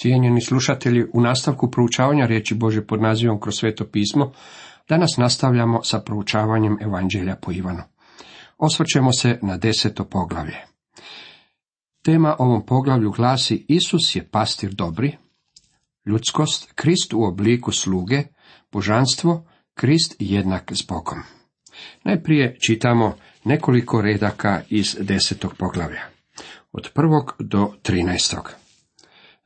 Cijenjeni slušatelji, u nastavku proučavanja riječi Bože pod nazivom kroz sveto pismo, danas nastavljamo sa proučavanjem Evanđelja po Ivanu. Osvrćemo se na deseto poglavlje. Tema ovom poglavlju glasi Isus je pastir dobri, ljudskost, Krist u obliku sluge, božanstvo, Krist jednak s Bogom. Najprije čitamo nekoliko redaka iz desetog poglavlja, od prvog do trinaestog.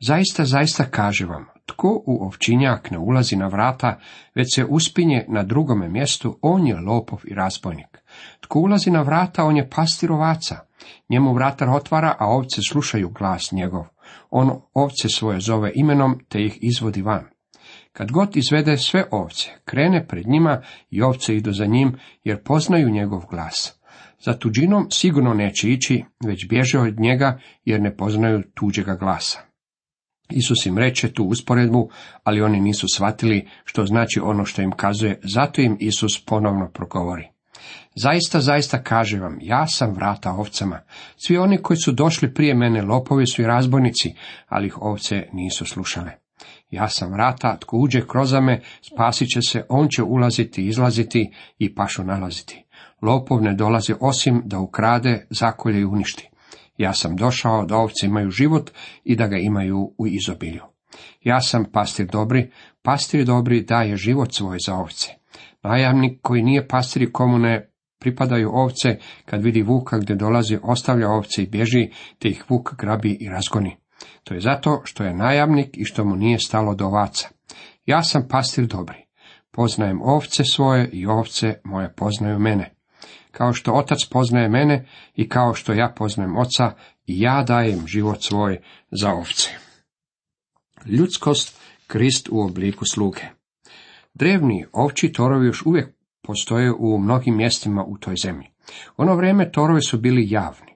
Zaista, zaista kaže vam, tko u ovčinjak ne ulazi na vrata, već se uspinje na drugome mjestu, on je lopov i razbojnik. Tko ulazi na vrata, on je pastir ovaca. Njemu vratar otvara, a ovce slušaju glas njegov. On ovce svoje zove imenom, te ih izvodi van. Kad god izvede sve ovce, krene pred njima i ovce idu za njim, jer poznaju njegov glas. Za tuđinom sigurno neće ići, već bježe od njega, jer ne poznaju tuđega glasa. Isus im reče tu usporedbu, ali oni nisu shvatili što znači ono što im kazuje, zato im Isus ponovno progovori. Zaista, zaista kaže vam, ja sam vrata ovcama. Svi oni koji su došli prije mene lopovi su i razbojnici, ali ih ovce nisu slušale. Ja sam vrata, tko uđe kroz me, spasit će se, on će ulaziti, izlaziti i pašu nalaziti. Lopov ne dolazi osim da ukrade, zakolje i uništi. Ja sam došao da ovce imaju život i da ga imaju u izobilju. Ja sam pastir dobri, pastir dobri daje život svoj za ovce. Najamnik koji nije pastir i komu ne pripadaju ovce, kad vidi vuka gdje dolazi, ostavlja ovce i bježi, te ih vuk grabi i razgoni. To je zato što je najamnik i što mu nije stalo do ovaca. Ja sam pastir dobri. Poznajem ovce svoje i ovce moje poznaju mene kao što otac poznaje mene i kao što ja poznajem oca, i ja dajem život svoj za ovce. Ljudskost, Krist u obliku sluge. Drevni ovči torovi još uvijek postoje u mnogim mjestima u toj zemlji. Ono vrijeme torovi su bili javni.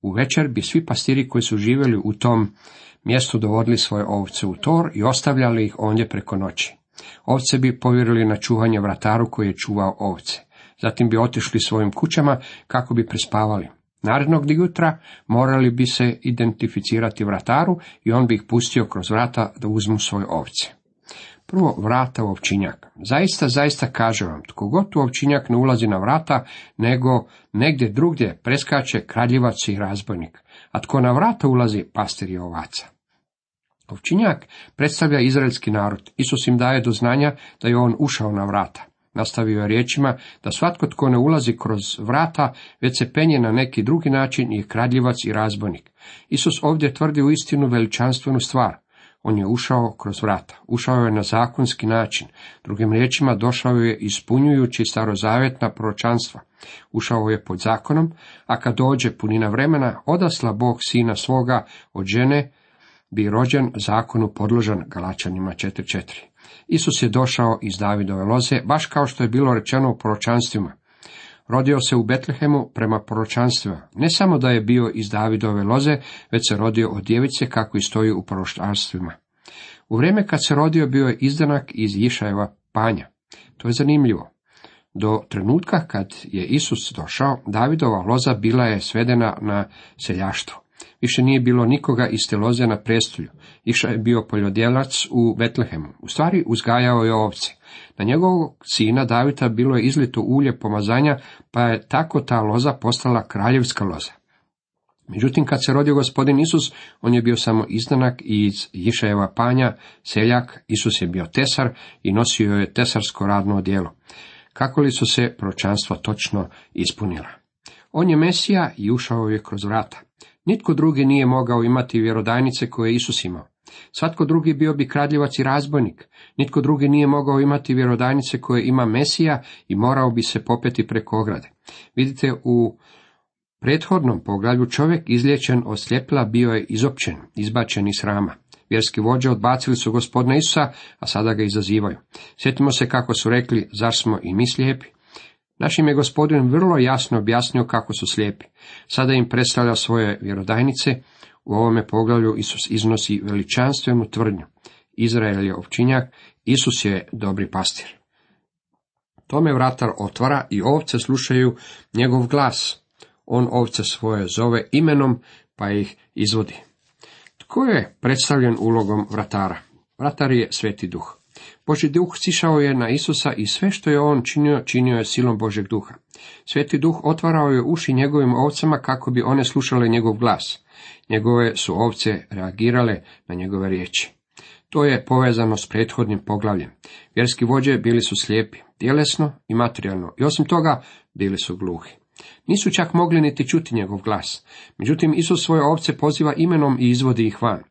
U večer bi svi pastiri koji su živjeli u tom mjestu dovodili svoje ovce u tor i ostavljali ih ondje preko noći. Ovce bi povjerili na čuvanje vrataru koji je čuvao ovce. Zatim bi otišli svojim kućama kako bi prespavali. Narednog jutra morali bi se identificirati vrataru i on bi ih pustio kroz vrata da uzmu svoje ovce. Prvo vrata u ovčinjak. Zaista, zaista kaže vam, tko god u ovčinjak ne ulazi na vrata, nego negdje drugdje preskače kraljivac i razbojnik, a tko na vrata ulazi, pastir je ovaca. Ovčinjak predstavlja izraelski narod. Isus im daje do znanja da je on ušao na vrata. Nastavio je riječima da svatko tko ne ulazi kroz vrata, već se penje na neki drugi način je kradljivac i razbojnik. Isus ovdje tvrdi u istinu veličanstvenu stvar. On je ušao kroz vrata, ušao je na zakonski način, drugim riječima došao je ispunjujući starozavjetna proročanstva. Ušao je pod zakonom, a kad dođe punina vremena, odasla Bog sina svoga od žene, bi rođen zakonu podložan Galačanima 4.4. Isus je došao iz Davidove loze, baš kao što je bilo rečeno u proročanstvima. Rodio se u Betlehemu prema proročanstvima. Ne samo da je bio iz Davidove loze, već se rodio od djevice kako i stoji u proročanstvima. U vrijeme kad se rodio bio je izdanak iz Išajeva panja. To je zanimljivo. Do trenutka kad je Isus došao, Davidova loza bila je svedena na seljaštvo. Više nije bilo nikoga iz te loze na prestolju. Iša je bio poljodjelac u Betlehemu. U stvari uzgajao je ovce. Na njegovog sina Davida bilo je izlito ulje pomazanja, pa je tako ta loza postala kraljevska loza. Međutim, kad se rodio gospodin Isus, on je bio samo izdanak iz Išajeva panja, seljak, Isus je bio tesar i nosio je tesarsko radno odjelo. Kako li su se pročanstva točno ispunila? On je Mesija i ušao je kroz vrata. Nitko drugi nije mogao imati vjerodajnice koje je Isus imao. Svatko drugi bio bi kradljivac i razbojnik. Nitko drugi nije mogao imati vjerodajnice koje ima Mesija i morao bi se popeti preko ograde. Vidite, u prethodnom poglavlju čovjek izliječen od sljepila bio je izopćen, izbačen iz hrama. Vjerski vođe odbacili su gospodina Isusa, a sada ga izazivaju. Sjetimo se kako su rekli, zar smo i mi slijepi? Našim je gospodin vrlo jasno objasnio kako su slijepi. Sada im predstavlja svoje vjerodajnice. U ovome poglavlju Isus iznosi veličanstvenu tvrdnju. Izrael je ovčinjak, Isus je dobri pastir. Tome vratar otvara i ovce slušaju njegov glas. On ovce svoje zove imenom, pa ih izvodi. Tko je predstavljen ulogom vratara? Vratar je sveti duh. Boži duh sišao je na Isusa i sve što je on činio, činio je silom Božeg duha. Sveti duh otvarao je uši njegovim ovcama kako bi one slušale njegov glas. Njegove su ovce reagirale na njegove riječi. To je povezano s prethodnim poglavljem. Vjerski vođe bili su slijepi, tjelesno i materijalno, i osim toga bili su gluhi. Nisu čak mogli niti čuti njegov glas. Međutim, Isus svoje ovce poziva imenom i izvodi ih van.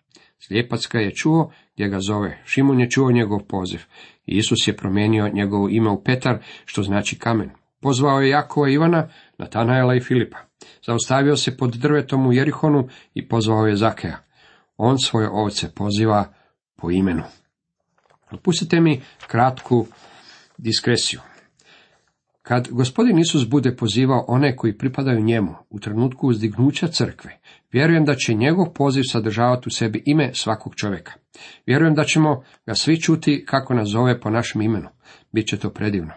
Slijepac ga je čuo gdje ga zove. Šimun je čuo njegov poziv. Isus je promijenio njegovo ime u Petar, što znači kamen. Pozvao je Jakova Ivana, Natanaela i Filipa. Zaustavio se pod drvetom u Jerihonu i pozvao je Zakeja. On svoje ovce poziva po imenu. Dopustite mi kratku diskresiju. Kad gospodin Isus bude pozivao one koji pripadaju njemu u trenutku uzdignuća crkve, vjerujem da će njegov poziv sadržavati u sebi ime svakog čovjeka. Vjerujem da ćemo ga svi čuti kako nas zove po našem imenu. Biće to predivno.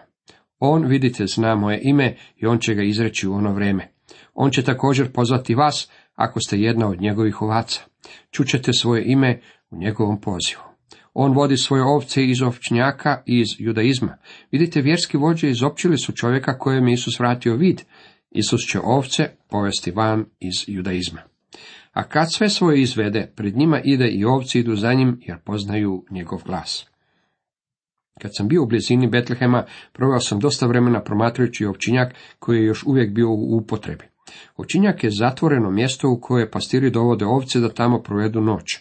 On, vidite, zna moje ime i on će ga izreći u ono vrijeme. On će također pozvati vas ako ste jedna od njegovih ovaca. Čućete svoje ime u njegovom pozivu. On vodi svoje ovce iz ovčnjaka i iz judaizma. Vidite, vjerski vođe izopćili su čovjeka kojem Isus vratio vid. Isus će ovce povesti van iz judaizma. A kad sve svoje izvede, pred njima ide i ovci idu za njim, jer poznaju njegov glas. Kad sam bio u blizini Betlehema, proveo sam dosta vremena promatrajući ovčinjak koji je još uvijek bio u upotrebi. Ovčinjak je zatvoreno mjesto u koje pastiri dovode ovce da tamo provedu noć.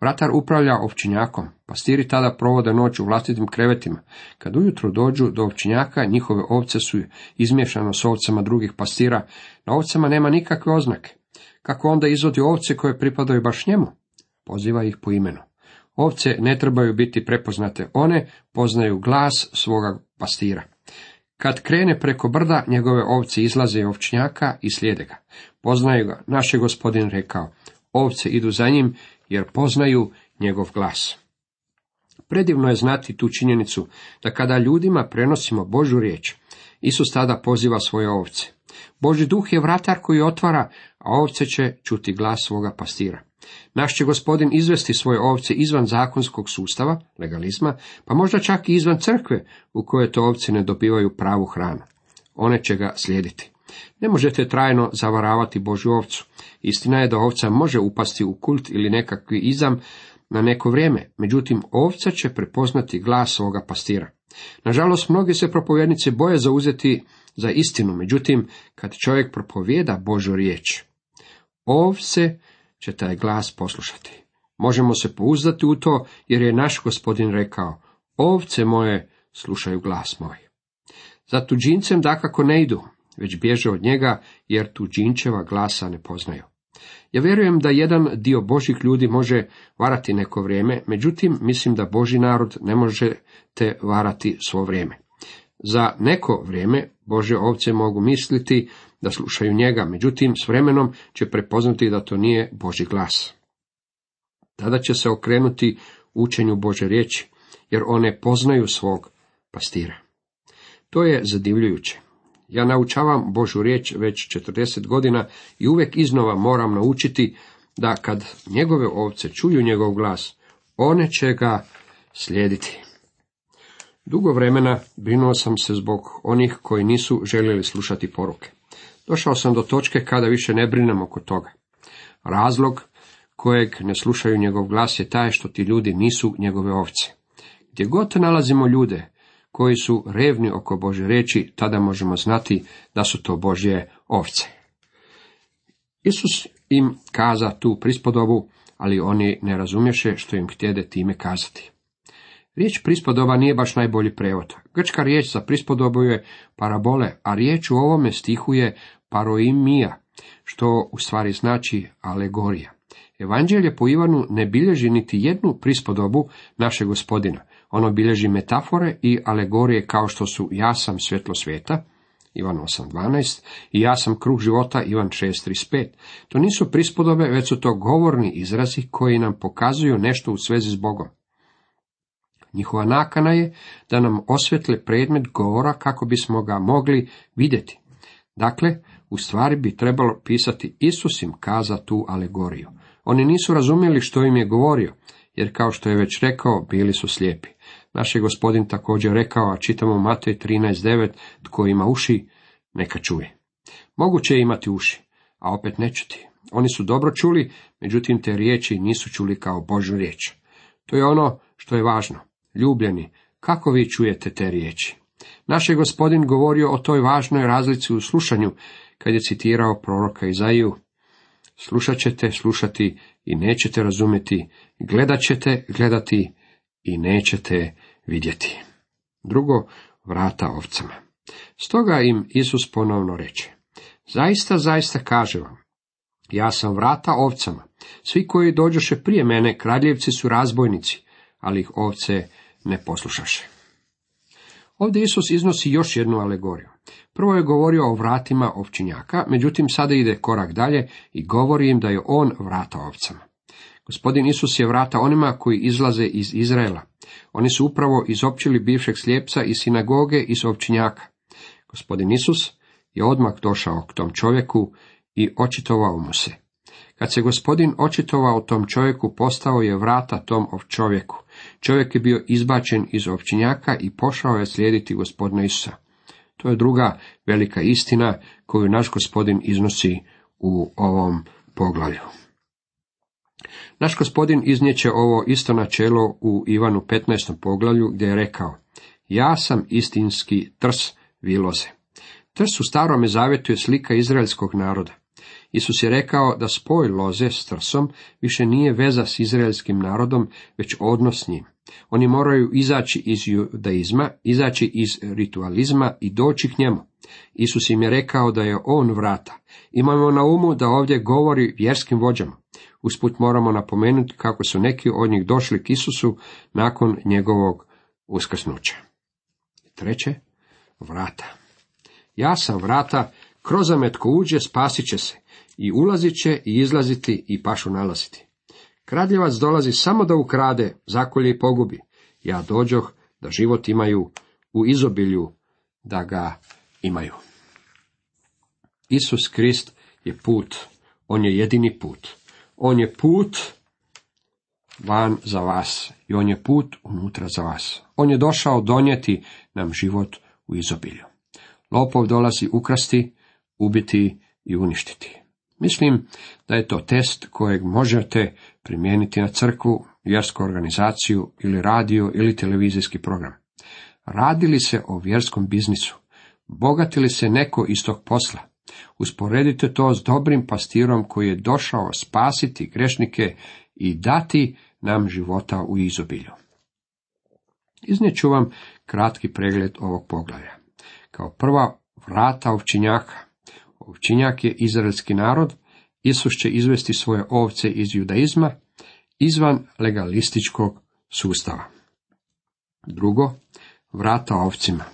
Vratar upravlja ovčinjakom, pastiri tada provode noć u vlastitim krevetima. Kad ujutro dođu do ovčinjaka, njihove ovce su izmješano s ovcama drugih pastira, na ovcama nema nikakve oznake. Kako onda izvodi ovce koje pripadaju baš njemu? Poziva ih po imenu. Ovce ne trebaju biti prepoznate, one poznaju glas svoga pastira. Kad krene preko brda, njegove ovce izlaze ovčnjaka i slijede ga. Poznaju ga, naš je gospodin rekao. Ovce idu za njim jer poznaju njegov glas. Predivno je znati tu činjenicu da kada ljudima prenosimo Božu riječ, Isus tada poziva svoje ovce. Boži duh je vratar koji otvara, a ovce će čuti glas svoga pastira. Naš će gospodin izvesti svoje ovce izvan zakonskog sustava, legalizma, pa možda čak i izvan crkve u kojoj to ovce ne dobivaju pravu hranu. One će ga slijediti. Ne možete trajno zavaravati Božju ovcu. Istina je da ovca može upasti u kult ili nekakvi izam na neko vrijeme, međutim ovca će prepoznati glas svoga pastira. Nažalost, mnogi se propovjednici boje zauzeti za istinu, međutim, kad čovjek propovijeda Božu riječ, ovce će taj glas poslušati. Možemo se pouzdati u to, jer je naš gospodin rekao, ovce moje slušaju glas moj. Za tuđincem dakako ne idu, već bježe od njega, jer tuđinčeva glasa ne poznaju. Ja vjerujem da jedan dio Božih ljudi može varati neko vrijeme, međutim mislim da Boži narod ne možete varati svo vrijeme. Za neko vrijeme Bože ovce mogu misliti da slušaju njega, međutim s vremenom će prepoznati da to nije Boži glas. Tada će se okrenuti učenju Bože riječi, jer one poznaju svog pastira. To je zadivljujuće. Ja naučavam Božu riječ već 40 godina i uvijek iznova moram naučiti da kad njegove ovce čuju njegov glas, one će ga slijediti. Dugo vremena brinuo sam se zbog onih koji nisu željeli slušati poruke. Došao sam do točke kada više ne brinem oko toga. Razlog kojeg ne slušaju njegov glas je taj što ti ljudi nisu njegove ovce. Gdje god nalazimo ljude koji su revni oko Bože reći, tada možemo znati da su to Božje ovce. Isus im kaza tu prispodobu, ali oni ne razumješe što im htjede time kazati. Riječ prispodoba nije baš najbolji prevod. Grčka riječ za prispodobu je parabole, a riječ u ovome stihu je paroimija, što u stvari znači alegorija. Evanđelje po Ivanu ne bilježi niti jednu prispodobu našeg gospodina. Ono bilježi metafore i alegorije kao što su ja sam svjetlo svijeta, Ivan 8.12 i ja sam kruh života, Ivan 6.35. To nisu prispodobe, već su to govorni izrazi koji nam pokazuju nešto u svezi s Bogom. Njihova nakana je da nam osvetle predmet govora kako bismo ga mogli vidjeti. Dakle, u stvari bi trebalo pisati Isus im kaza tu alegoriju. Oni nisu razumjeli što im je govorio, jer kao što je već rekao, bili su slijepi. Naš je gospodin također rekao, a čitamo Matej 13.9, tko ima uši, neka čuje. Moguće je imati uši, a opet ne čuti. Oni su dobro čuli, međutim te riječi nisu čuli kao Božju riječ. To je ono što je važno. Ljubljeni, kako vi čujete te riječi? Naš je gospodin govorio o toj važnoj razlici u slušanju, kad je citirao proroka Izaiju. Slušat ćete slušati i nećete razumjeti, gledat ćete gledati i nećete vidjeti. Drugo, vrata ovcama. Stoga im Isus ponovno reče, zaista, zaista kaže vam, ja sam vrata ovcama, svi koji dođoše prije mene, kraljevci su razbojnici, ali ih ovce ne poslušaše. Ovdje Isus iznosi još jednu alegoriju. Prvo je govorio o vratima ovčinjaka, međutim sada ide korak dalje i govori im da je on vrata ovcama. Gospodin Isus je vrata onima koji izlaze iz Izraela. Oni su upravo izopćili bivšeg slijepca iz sinagoge iz ovčinjaka. Gospodin Isus je odmah došao k tom čovjeku i očitovao mu se. Kad se gospodin očitovao tom čovjeku, postao je vrata tom čovjeku. Čovjek je bio izbačen iz ovčinjaka i pošao je slijediti gospodina Isusa. To je druga velika istina koju naš gospodin iznosi u ovom poglavlju. Naš gospodin iznjeće ovo isto načelo u Ivanu 15. poglavlju gdje je rekao Ja sam istinski trs viloze. Trs u starome zavjetu je slika izraelskog naroda. Isus je rekao da spoj loze s trsom više nije veza s izraelskim narodom, već odnos s njim. Oni moraju izaći iz judaizma, izaći iz ritualizma i doći k njemu. Isus im je rekao da je on vrata. Imamo na umu da ovdje govori vjerskim vođama. Usput moramo napomenuti kako su neki od njih došli k Isusu nakon njegovog uskrsnuća. Treće, vrata. Ja sam vrata, kroz ko uđe spasit će se, i ulazit će i izlaziti i pašu nalaziti. Kradljevac dolazi samo da ukrade, zakolje i pogubi. Ja dođoh da život imaju u izobilju, da ga imaju. Isus Krist je put, on je jedini put. On je put van za vas i on je put unutra za vas. On je došao donijeti nam život u izobilju. Lopov dolazi ukrasti, ubiti i uništiti. Mislim da je to test kojeg možete primijeniti na crkvu, vjersku organizaciju ili radio ili televizijski program. Radi li se o vjerskom biznisu? Bogati li se neko iz tog posla? Usporedite to s dobrim pastirom koji je došao spasiti grešnike i dati nam života u izobilju. Iznijeću vam kratki pregled ovog poglavlja. Kao prva vrata ovčinjaka. Ovčinjak je izraelski narod, Isus će izvesti svoje ovce iz judaizma, izvan legalističkog sustava. Drugo, vrata ovcima.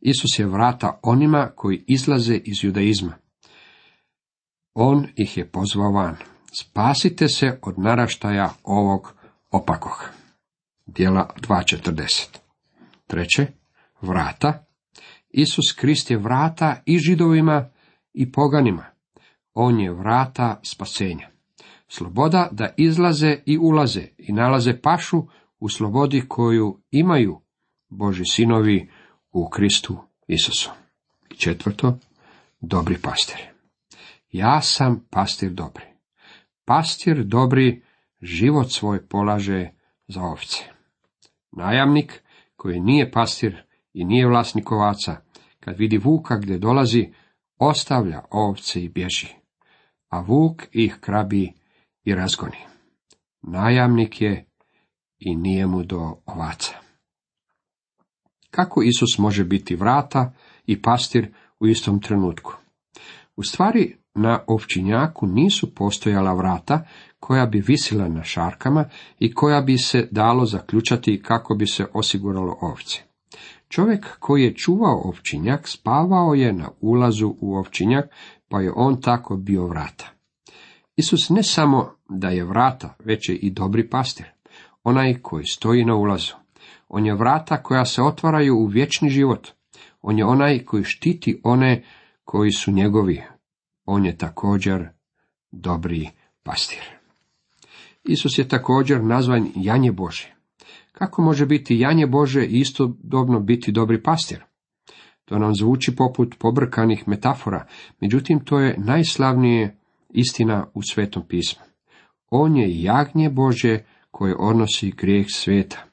Isus je vrata onima koji izlaze iz judaizma. On ih je pozvao van. Spasite se od naraštaja ovog opakog. Dijela 2.40. Treće, vrata. Isus Krist je vrata i židovima i poganima. On je vrata spasenja. Sloboda da izlaze i ulaze i nalaze pašu u slobodi koju imaju Boži sinovi u Kristu Isusu. I četvrto, dobri pastir. Ja sam pastir dobri. Pastir dobri život svoj polaže za ovce. Najamnik koji nije pastir i nije vlasnik ovaca, kad vidi vuka gdje dolazi, ostavlja ovce i bježi, a vuk ih krabi i razgoni. Najamnik je i nije mu do ovaca. Kako Isus može biti vrata i pastir u istom trenutku? U stvari, na ovčinjaku nisu postojala vrata koja bi visila na šarkama i koja bi se dalo zaključati kako bi se osiguralo ovce. Čovjek koji je čuvao ovčinjak spavao je na ulazu u ovčinjak, pa je on tako bio vrata. Isus ne samo da je vrata, već je i dobri pastir, onaj koji stoji na ulazu. On je vrata koja se otvaraju u vječni život. On je onaj koji štiti one koji su njegovi. On je također dobri pastir. Isus je također nazvan janje Bože. Kako može biti janje Bože i istodobno biti dobri pastir? To nam zvuči poput pobrkanih metafora, međutim to je najslavnije istina u Svetom pismu. On je jagnje Bože koje odnosi grijeh svijeta.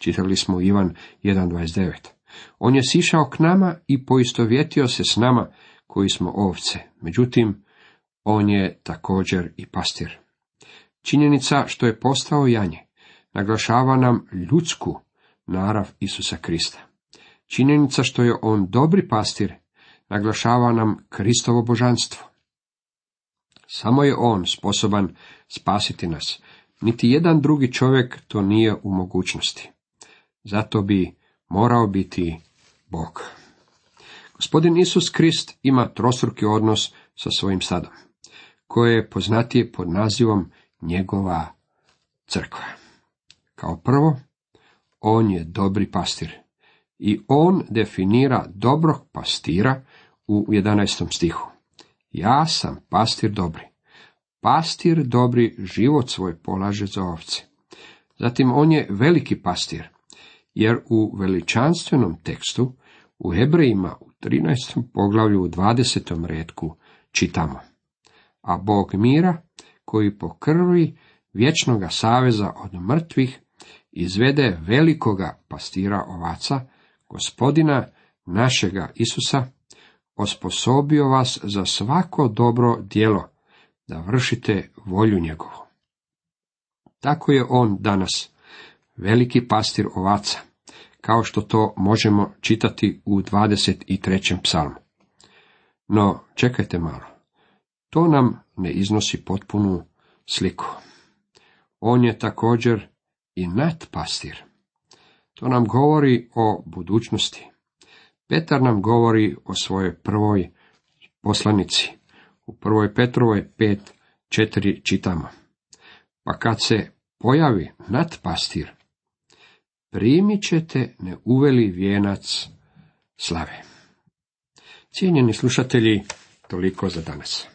Čitali smo Ivan 1.29. On je sišao k nama i poistovjetio se s nama koji smo ovce. Međutim, on je također i pastir. Činjenica što je postao janje naglašava nam ljudsku narav Isusa Krista. Činjenica što je on dobri pastir naglašava nam Kristovo božanstvo. Samo je on sposoban spasiti nas. Niti jedan drugi čovjek to nije u mogućnosti. Zato bi morao biti Bog. Gospodin Isus Krist ima trostruki odnos sa svojim stadom, koje je poznatije pod nazivom njegova crkva. Kao prvo, on je dobri pastir i on definira dobrog pastira u 11. stihu. Ja sam pastir dobri. Pastir dobri život svoj polaže za ovce. Zatim on je veliki pastir, jer u veličanstvenom tekstu u Hebrejima u 13. poglavlju u 20. redku čitamo. A Bog mira, koji po krvi vječnoga saveza od mrtvih izvede velikoga pastira ovaca, gospodina našega Isusa, osposobio vas za svako dobro djelo, da vršite volju njegovu. Tako je on danas, veliki pastir ovaca, kao što to možemo čitati u 23. psalmu. No, čekajte malo. To nam ne iznosi potpunu sliku. On je također i nadpastir. To nam govori o budućnosti. Petar nam govori o svojoj prvoj poslanici. U prvoj Petrovoj 5.4 čitamo. Pa kad se pojavi nadpastir, primit ćete neuveli vijenac slave. Cijenjeni slušatelji, toliko za danas.